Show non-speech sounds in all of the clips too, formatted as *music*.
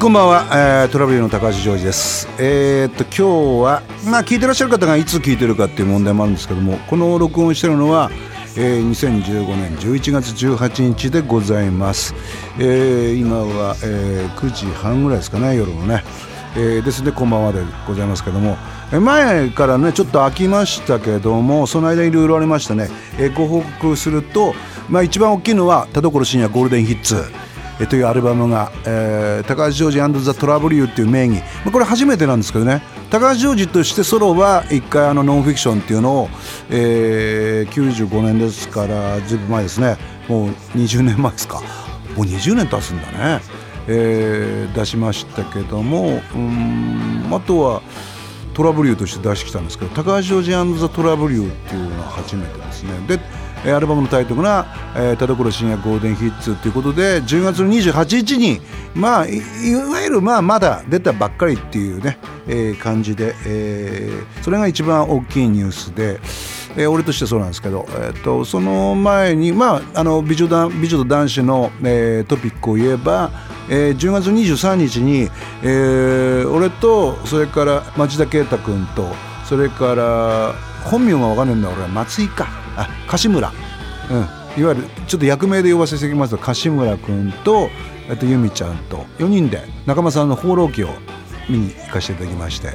こんばんは、えー、トラブルの高橋ジョージです。えー、っと今日はまあ聞いてらっしゃる方がいつ聞いてるかっていう問題もあるんですけどもこの録音してるのはえー、2015年11月18日でございます、えー、今は、えー、9時半ぐらいですかね夜のね、えー、ですねこんばんはでございますけども、えー、前からねちょっと飽きましたけどもその間いろいろありましたね、えー、ご報告すると、まあ、一番大きいのは田所深夜ゴールデンヒッツ。えというアルバムが、えー、高橋ジョージザ・トラブルユーっていう名義、まあ、これ初めてなんですけどね。高橋ジョージとしてソロは一回あのノンフィクションっていうのを、えー、95年ですからずいぶん前ですね。もう20年前ですか。もう20年経つんだね、えー、出しましたけどもうんあとはトラブルユーとして出してきたんですけど高橋ジョージザ・トラブルユーっていうのは初めてですね。でアルバムのタイトルが「えー、田所深夜ゴールデンヒッツ」ということで10月28日にまあいわゆるまあまだ出たばっかりっていうね、えー、感じで、えー、それが一番大きいニュースで。えー、俺としてそうなんですけど、えーと、その前に、まあ、あの美女美女と男子の、えー、トピックを言えば、えー、10月23日に、えー、俺とそれから町田啓太君とそれから本名が分かんないんだ俺は松井かあ柏村、うん、いわゆるちょっと役名で呼ばせていただきますと柏村君とあと由美ちゃんと4人で仲間さんの放浪記を見に行かせていただきまして、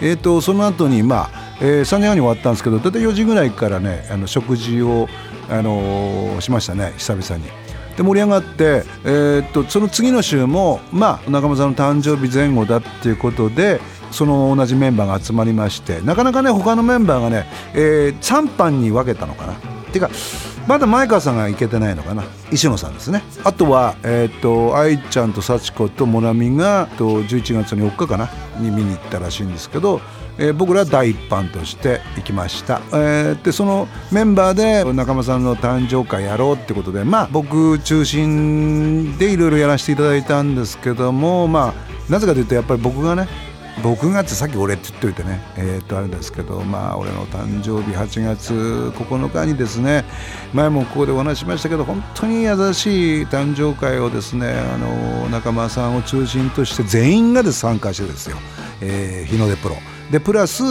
えーと、その後にまあ、えー、3時半に終わったんですけど大体4時ぐらいからねあの食事を、あのー、しましたね久々に。で盛り上がって、えーと、とその次の週も、まあ、仲間さんの誕生日前後だっていうことでその同じメンバーが集まりましてなかなかね他のメンバーがね、えー、3班に分けたのかな。っていうかまだ前川さんが行けてないのかな。石野さんですね。あとは、えーと、愛ちゃんと幸子とモナミがと11月の4日かな。に見に行ったらしいんですけどえー、僕ら第一班として行きました、えー、でそのメンバーで仲間さんの誕生会やろうってことでまあ僕中心でいろいろやらせていただいたんですけどもまあなぜかというとやっぱり僕がね僕がってさっき俺って言っといてねえー、っとあれですけどまあ俺の誕生日8月9日にですね前もここでお話しましたけど本当に優しい誕生会をですねあの仲間さんを中心として全員がで参加してですよ、えー、日の出プロ。でプラス、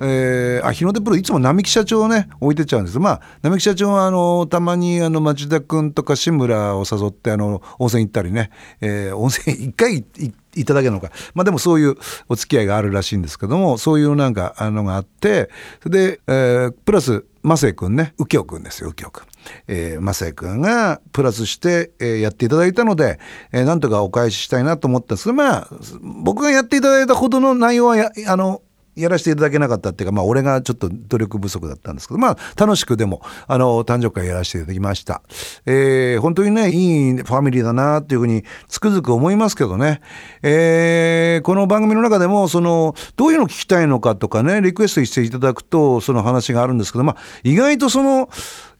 えー、あ日の出プロいつも並木社長をね置いてちゃうんです。まあ並木社長はあのたまにあの町田君とか志村を誘ってあの温泉行ったりね、えー、温泉 *laughs* 一回いただけるのか。まあでもそういうお付き合いがあるらしいんですけどもそういうなんかあのがあってで、えー、プラスマセイ君ね。右京君ですよ右京君。えー、マセイ君がプラスして、えー、やっていただいたので、えー、なんとかお返ししたいなと思ったんですけどまあ僕がやっていただいたほどの内容はやあのやらせていただけなかったっていうか、まあ、俺がちょっと努力不足だったんですけど、まあ、楽しくでも、あの、誕生会やらせていただきました。えー、本当にね、いいファミリーだなっていうふうにつくづく思いますけどね。えー、この番組の中でも、その、どういうの聞きたいのかとかね、リクエストしていただくと、その話があるんですけど、まあ、意外とその、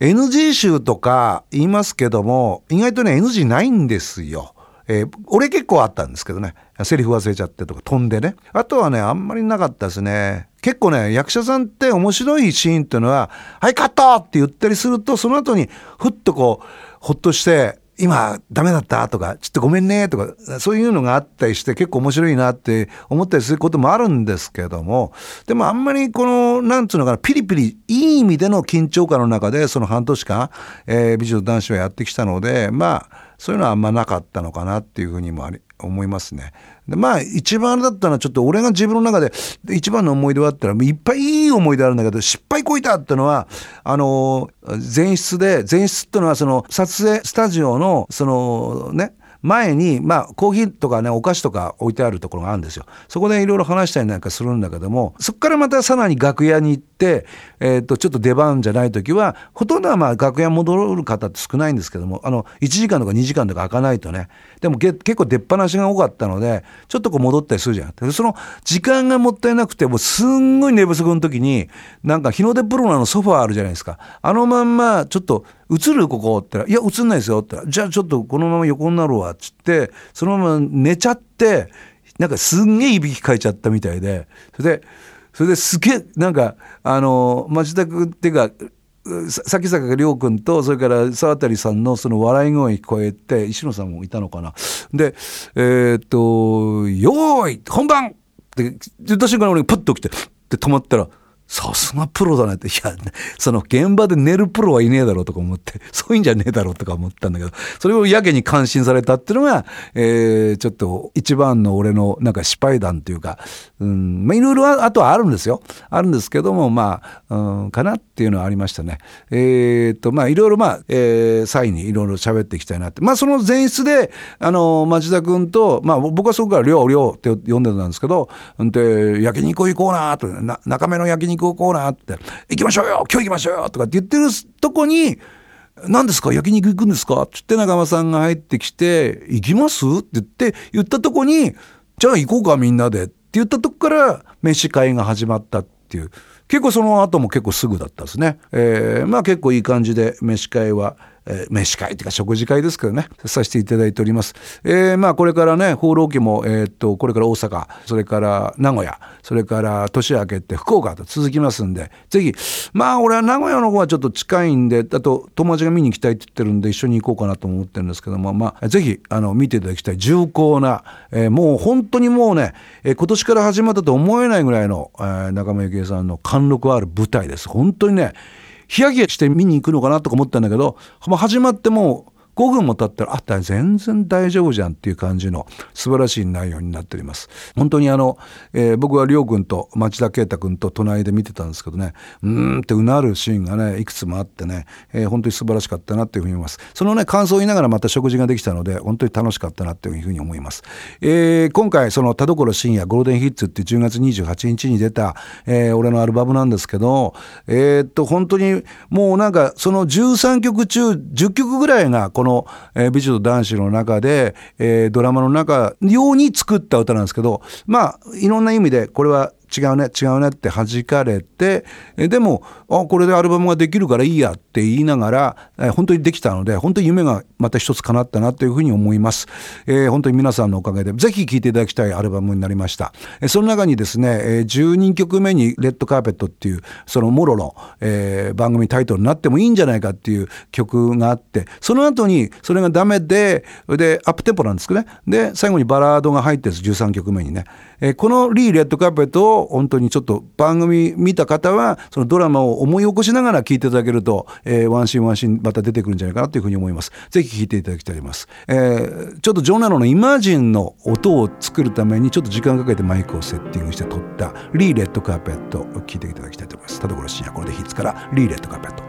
NG 集とか言いますけども、意外とね、NG ないんですよ。えー、俺結構あったんですけどねセリフ忘れちゃってとか飛んでね。あとはねあんまりなかったですね。結構ね役者さんって面白いシーンっていうのは「はいカット!」って言ったりするとその後にふっとこうほっとして今ダメだった？とかちょっとごめんね？とかそういうのがあったりして結構面白いなって思ったりすることもあるんですけども。でもあんまりこのなんつうのかなピリピリいい意味での緊張感の中でその半年間、えー、美女と男子はやってきたのでまあそういうのはあんまなかったのかなっていうふうにもあり思いますね。でまあ一番あれだったのはちょっと俺が自分の中で一番の思い出はあったらいっぱいいい思い出あるんだけど失敗こいたってのはあの前室で前室ってのはその撮影スタジオのそのね前に、まあ、コーヒーとかね、お菓子とか置いてあるところがあるんですよ。そこでいろいろ話したりなんかするんだけども、そこからまたさらに楽屋に行って、えっ、と、ちょっと出番じゃない時は、ほとんどはまあ、楽屋戻る方って少ないんですけども、あの、1時間とか2時間とか開かないとね、でも結構出っ放しが多かったので、ちょっとこう戻ったりするじゃん。その時間がもったいなくて、もうすんごい寝不足の時に、なんか日の出プロのソファーあるじゃないですか。あのまんま、ちょっと、映るここって言ったら、いや、映んないですよって言ったら、じゃあちょっとこのまま横になるわっつって、そのまま寝ちゃって、なんかすんげえいびきかいちゃったみたいで、それで、それですげえ、なんか、あの、町田君っていうか、さき坂亮君とそれから沢渡さんのその笑い声聞こえて石野さんもいたのかなでえー、っと「よーい本番!」って言った瞬間に俺がパッと起きてで止まったら「さすがプロだねって。いや、その現場で寝るプロはいねえだろうとか思って、そういうんじゃねえだろうとか思ったんだけど、それをやけに感心されたっていうのが、えー、ちょっと一番の俺のなんか失敗談というか、うん、まあいろいろあとはあるんですよ。あるんですけども、まあ、うん、かなっていうのはありましたね。えー、っと、まあいろいろまあ、えー、際にいろいろ喋っていきたいなって。まあその前室で、あの、町田君と、まあ僕はそこからりょうりょうって呼んでたんですけど、んで、焼肉行こうなと、な中目の焼肉行こうなって、行きましょうよ。今日行きましょうよとかって言ってるとこに、何ですか？焼肉行くんですか？ってって仲間さんが入ってきて、行きます？って言って、言ったとこに、じゃあ行こうかみんなでって言ったとこから飯会が始まったっていう。結構その後も結構すぐだったですね。えー、まあ結構いい感じで飯会はえー、飯会というか食事会ですけどねさせていただいております。えー、まあこれからね放浪記も、えー、っとこれから大阪それから名古屋それから年明けて福岡と続きますんでぜひまあ俺は名古屋の方はちょっと近いんであと友達が見に行きたいって言ってるんで一緒に行こうかなと思ってるんですけどもまあぜひあの見ていただきたい重厚な、えー、もう本当にもうね、えー、今年から始まったと思えないぐらいの、えー、中村幸恵さんの貫禄ある舞台です。本当にねヒヤヒヤして見に行くのかなとか思ったんだけど、まあ、始まっても5分も経ったら、あった、全然大丈夫じゃんっていう感じの素晴らしい内容になっております。本当にあの、えー、僕はりょうくんと町田啓太君と隣で見てたんですけどね、うーんってうなるシーンがね、いくつもあってね、えー、本当に素晴らしかったなっていうふうに思います。そのね、感想を言いながらまた食事ができたので、本当に楽しかったなっていうふうに思います。えー、今回、その田所深夜ゴールデンヒッツって10月28日に出た、えー、俺のアルバムなんですけど、えー、っと、本当にもうなんかその13曲中10曲ぐらいがここの、えー、美女と男子の中で、えー、ドラマの中ように作った歌なんですけどまあいろんな意味でこれは違うね違うねって弾かれてでもあこれでアルバムができるからいいやって言いながら、え本当にできたので本当に夢がまた一つ叶ったなというふうに思います、えー、本当に皆さんのおかげでぜひ聴いていただきたいアルバムになりました、その中にですね、え12曲目に「レッドカーペット」っていうそのモロの、えー、番組タイトルになってもいいんじゃないかっていう曲があってその後にそれがダメででアップテンポなんですけどね。で最後にバラードが入ってる13曲目にね、えこの「リー・レッドカーペット」を本当にちょっと番組見た方はそのドラマを思い起こしながら聞いていただけると、えー、ワンシーンワンシーンまた出てくるんじゃないかなというふうに思います。ぜひ聞いていただきたいと思います。えー、ちょっとジョナロのイマジンの音を作るためにちょっと時間かけてマイクをセッティングして撮ったリー・レッドカーペットを聞いていただきたいと思います。田所深夜これでヒッツからリー・レッドカーペット。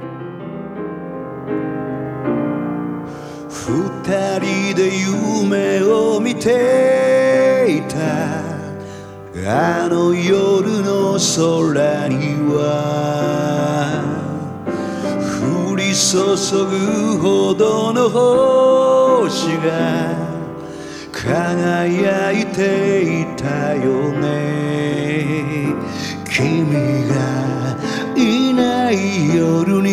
二人で夢を見ていたあの夜の空には降り注ぐほどの星が輝いていたよね。君がいない夜に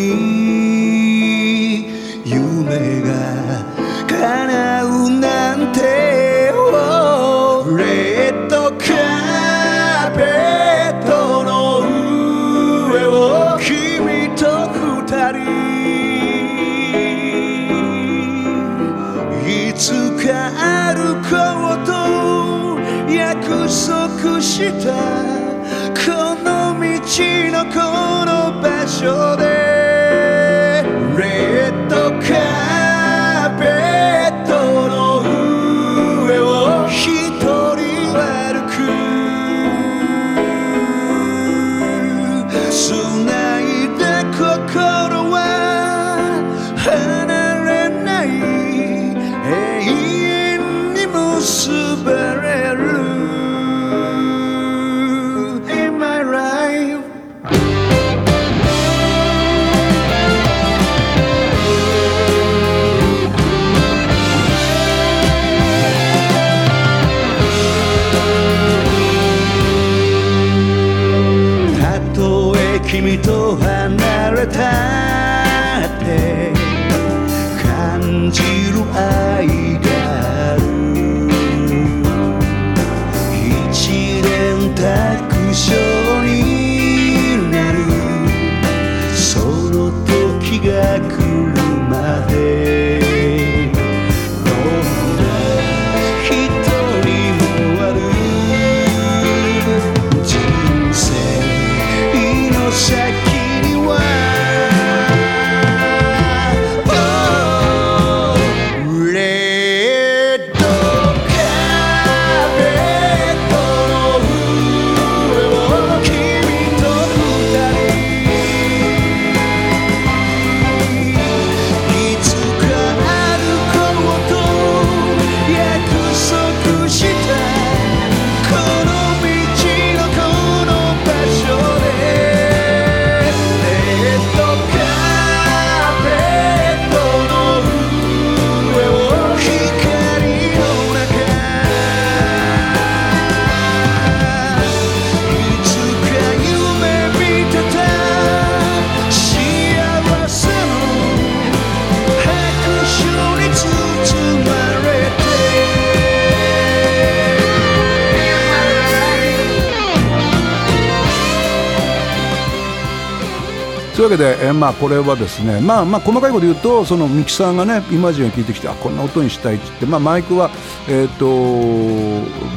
けで、えー、まあこれはですねまあまあ細かいこと言うとそのミキサーがねイマジンを聞いてきてあこんな音にしたいって言って、まあ、マイクは、えーと、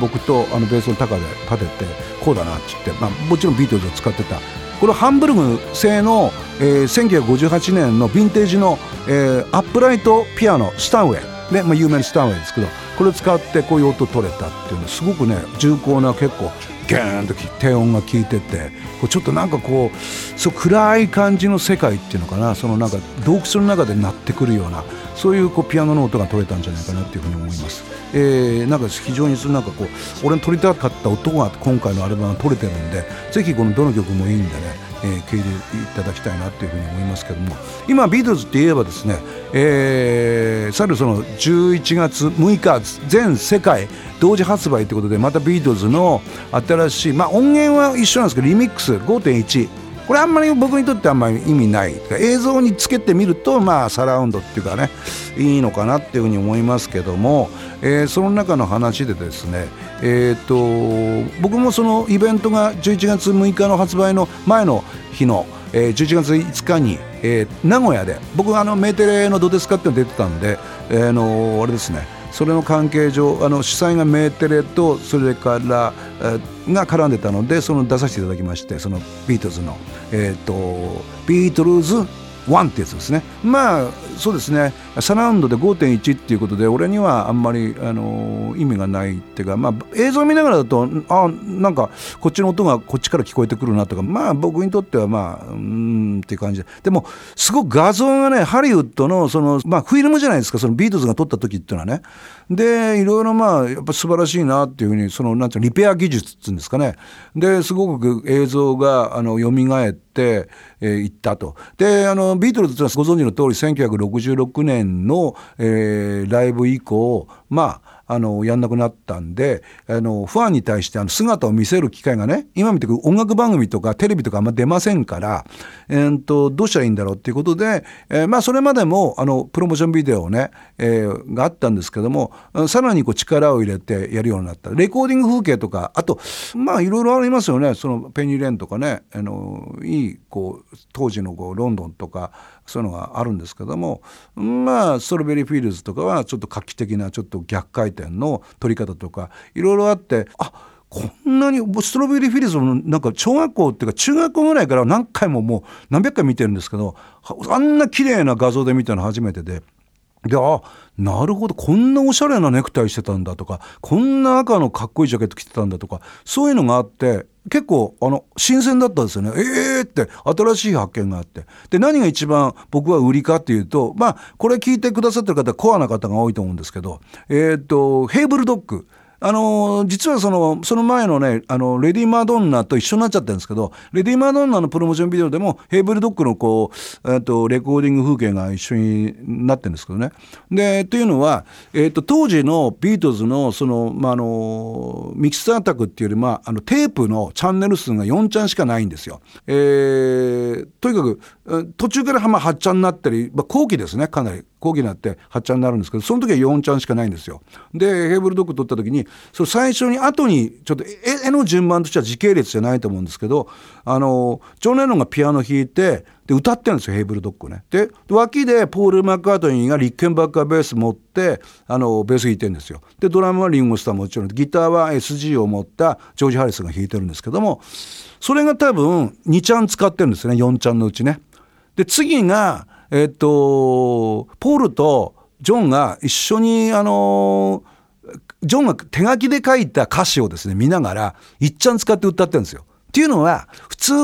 僕とあのベースの高で立ててこうだなって言って、まあ、もちろんビートルズを使ってた。これハンブルグ製の、えー、1958年のヴィンテージの、えー、アップライトピアノスタンウェイ、ねまあ、有名なスタンウェイですけどこれを使ってこういう音取れたっていうのすごくね重厚な結構ギャーンと低音が効いててこうちょっとなんかこうそう暗い感じの世界っていうのかなそのなんか洞窟の中で鳴ってくるようなそういうこうピアノの音が取れたんじゃないかなっていうふうに思います。えー、なんか非常にそのなんかこう俺の取りたかった音が今回のアルバムが取れてるんでぜひこのどの曲もいいんでねえー、聞いていただきたいなというふうに思いますけども今ビートルズって言えばですね、えー、去るその11月6日全世界同時発売ということでまたビートルズの新しい、まあ、音源は一緒なんですけどリミックス5.1これあんまり僕にとってあんまり意味ない。映像につけてみるとまあサラウンドっていうかねいいのかなっていうふうに思いますけども、えー、その中の話でですねえーと、僕もそのイベントが11月6日の発売の前の日の、えー、11月5日に、えー、名古屋で僕あのメーテレの「どうですか?」って出てたんで、えー、のあれですねそれの関係上あの主催がメーテレとそれから、えー、が絡んでたのでその出させていただきましてそのビートルズの、えーと、ビートルズ1ってやつですね。まあそうですね。サラウンドで5.1っていうことで俺にはあんまり、あの意味がないっていうか、まあ、映像を見ながらだとあなんかこっちの音がこっちから聞こえてくるなとかまあ僕にとってはまあうんっていう感じ。ででもすごく画像がねハリウッドのその、まあ、フィルムじゃないですかそのビートズが撮った時っていうのはね。でいろいろまあやっぱ素晴らしいなっていうふうにそのなんていうのリペア技術っていうんですかね。ですごく映像があの蘇って、えー、行ったと。であのビートルズというのはご存知の通り1966年の、えー、ライブ以降まああのやんなくなったんであのファンに対してあの姿を見せる機会がね今見てく音楽番組とかテレビとかあんま出ませんから、えー、とどうしたらいいんだろうっていうことで、えー、まあそれまでもあのプロモーションビデオね、えー、があったんですけどもさらにこう力を入れてやるようになった。レコーディング風景とかあとまあいろいろありますよね。そのペニー・レインとかねあのいいこう当時のこうロンドンとかそういうのがあるんですけどもまあストロベリーフィールズとかはちょっと画期的なちょっと逆回転の取り方とかいろいろあってあこんなにストロベリーフィールズのなんか小学校っていうか中学校ぐらいから何回ももう何百回見てるんですけどあんな綺麗な画像で見たの初めてで。であなるほどこんなおしゃれなネクタイしてたんだとかこんな赤のかっこいいジャケット着てたんだとかそういうのがあって結構あの新鮮だったんですよね。ええー、って新しい発見があって。で何が一番僕は売りかっていうとまあこれ聞いてくださってる方コアな方が多いと思うんですけどえっ、ー、とヘイブルドッグあの実はそのその前のねあのレディ・マドンナと一緒になっちゃったんですけどレディ・マドンナのプロモーションビデオでもヘイブルドッグのこう、えー、とレコーディング風景が一緒になってるんですけどね。でというのは、えー、と当時のビートルズのその、まあ、あのミキサータックっていうより、まあ、あのテープのチャンネル数が4チャンしかないんですよ。えー、とにかく途中からまあ8チャンになったり、まあ、後期ですねかなり後期になって8ちゃんになるんですけどその時は4ちゃんしかないんですよ。でヘーブルドッグ取った時にその最初に後にちょっと絵の順番としては時系列じゃないと思うんですけどあのジョン・レノンがピアノ弾いてで歌ってるんですよヘイブルドッグね。で脇でポール・マッカートニーがリッケンバッカーベース持ってあのベース弾いてるんですよ。でドラムはリンゴスターもちろんギターは SG を持ったジョージ・ハリスが弾いてるんですけどもそれが多分2ちゃん使ってるんですね4ちゃんのうちね。で次がえっとポールとジョンが一緒にあのジョンが手書きで書いた歌詞をですね見ながらいっちゃん使って歌ってるんですよ。っていうのは普通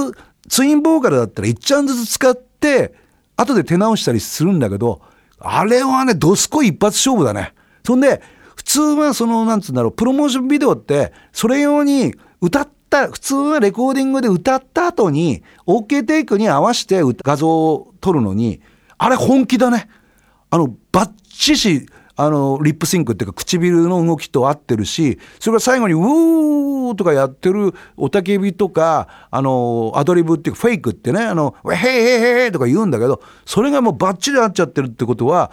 ツインボーカルだったらいっちゃんずつ使って後で手直したりするんだけどあれはねどすこい一発勝負だね。そんで普通はそのなんつうんだろうプロモーションビデオってそれ用に歌った普通はレコーディングで歌った後に OK テイクに合わせて画像を撮るのにあれ本気だね。あの、バッチシ、あの、リップシンクっていうか唇の動きと合ってるし、それから最後に、ウーとかやってるおたけびとか、あの、アドリブっていうかフェイクってね、あの、ウェヘイヘヘとか言うんだけど、それがもうバッチリ合っちゃってるってことは、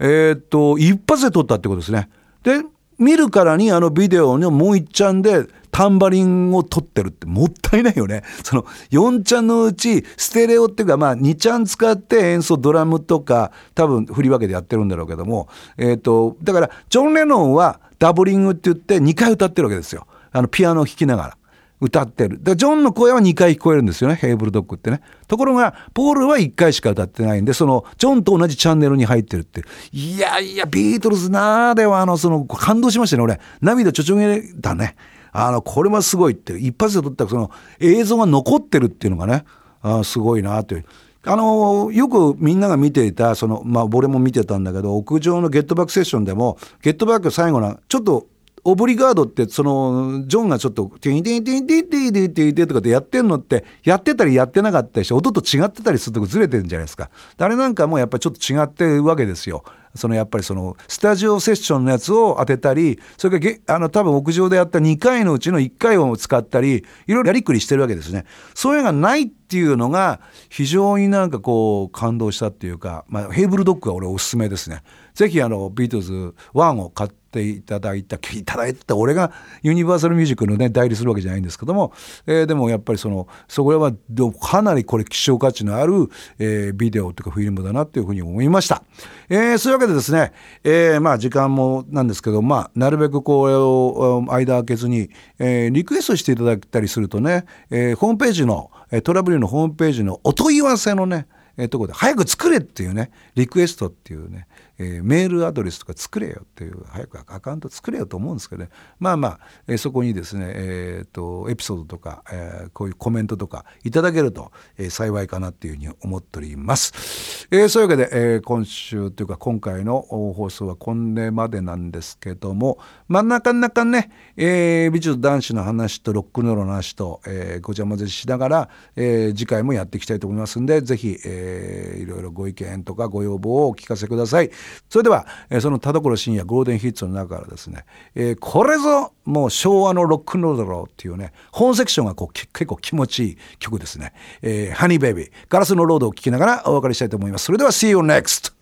えー、っと、一発で撮ったってことですね。で、見るからにあのビデオのもう一ちゃんでタンバリンを取ってるってもったいないよね。その4ちゃんのうちステレオっていうかまあ2ちゃん使って演奏ドラムとか多分振り分けてやってるんだろうけども、えっ、ー、と、だからジョン・レノンはダブリングって言って2回歌ってるわけですよ。あのピアノを弾きながら。歌ってる。で、ジョンの声は2回聞こえるんですよね、ヘイブルドッグってね。ところが、ポールは1回しか歌ってないんで、その、ジョンと同じチャンネルに入ってるって。いやいや、ビートルズなーでは、あの、その、感動しましたね、俺。涙ちょちょげだね。あの、これはすごいって。一発で撮ったその、映像が残ってるっていうのがね、あすごいなという。あのよくみんなが見ていたそのまあ俺も見てたんだけど屋上の Get Back セッションでも Get Back 最後のちょっとオブリガードってそのジョンがちょっと「ティンティンティンティンティンティンティンティン」とかってやってんのってやってたりやってなかったりして音と違ってたりするとずれてるんじゃないですかあれなんかもやっぱりちょっと違ってるわけですよそのやっぱりそのスタジオセッションのやつを当てたりそれからあの多分屋上でやった2回のうちの1回を使ったりいろいろやりくりしてるわけですね。そういうのがないっていうのが非常になんかこう感動したっていうか、まあ、ヘイブルドッグは俺おすすめですね。ぜひあのビートルズ1を買ってていただいたいただいた俺がユニバーサルミュージックのね代理するわけじゃないんですけども、えー、でもやっぱりそのそこはかなりこれ希少価値のある、えー、ビデオというかフィルムだなっていうふうに思いました、えー、そういうわけででですね、えー、まあ時間もなんですけどまあなるべくこれを間空けずに、えー、リクエストしていただいたりするとね、えー、ホームページのトラブルのホームページのお問い合わせのねえー、とこで早く作れっていうねリクエストっていうねえー、メールアドレスとか作れよっていう早くアカウント作れよと思うんですけどねまあまあ、えー、そこにですね、えーと、エピソードとか、えー、こういうコメントとかいただけると、えー、幸いかなっていうふうに思っております、えー、そういうわけで、えー、今週というか今回の放送はこれまでなんですけどもまあなかなかね、えー、美術男子の話とロックノールの話と、えー、ごちゃ混ぜしながら、えー、次回もやっていきたいと思いますんでぜひ、えー、いろいろご意見とかご要望をお聞かせください。それでは、え、その田所深夜ゴールデンヒッツの中からですね、えー、これぞもう昭和のロックンロールだろうっていうね本セクションがこう結構気持ちいい曲ですね「えー、ハニーベイビーガラスのロード」を聴きながらお別れしたいと思います。それでは See you next!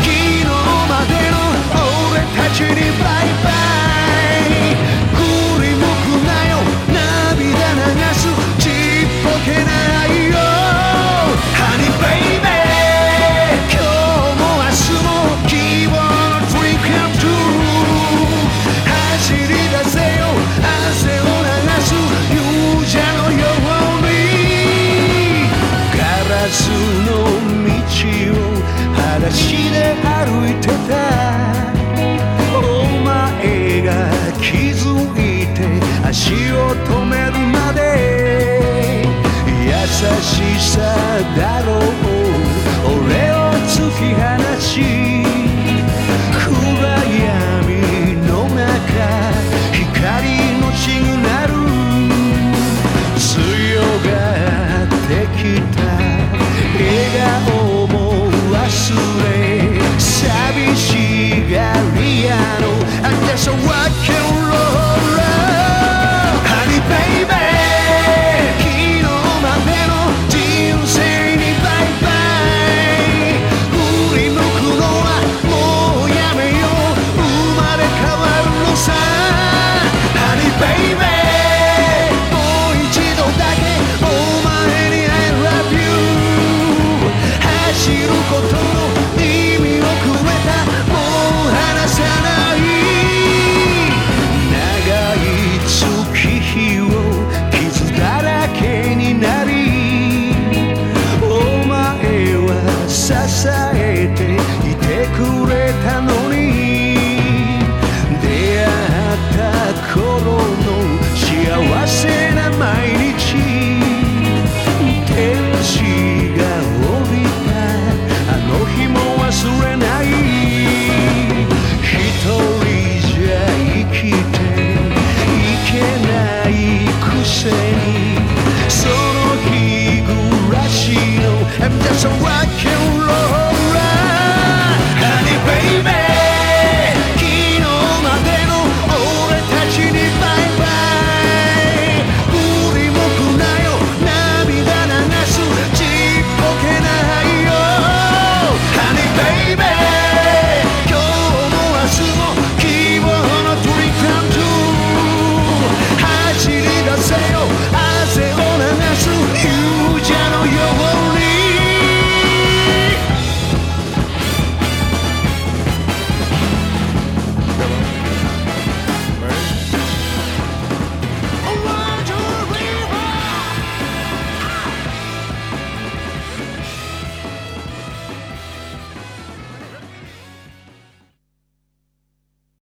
昨日までの俺たちにバイバイ。血を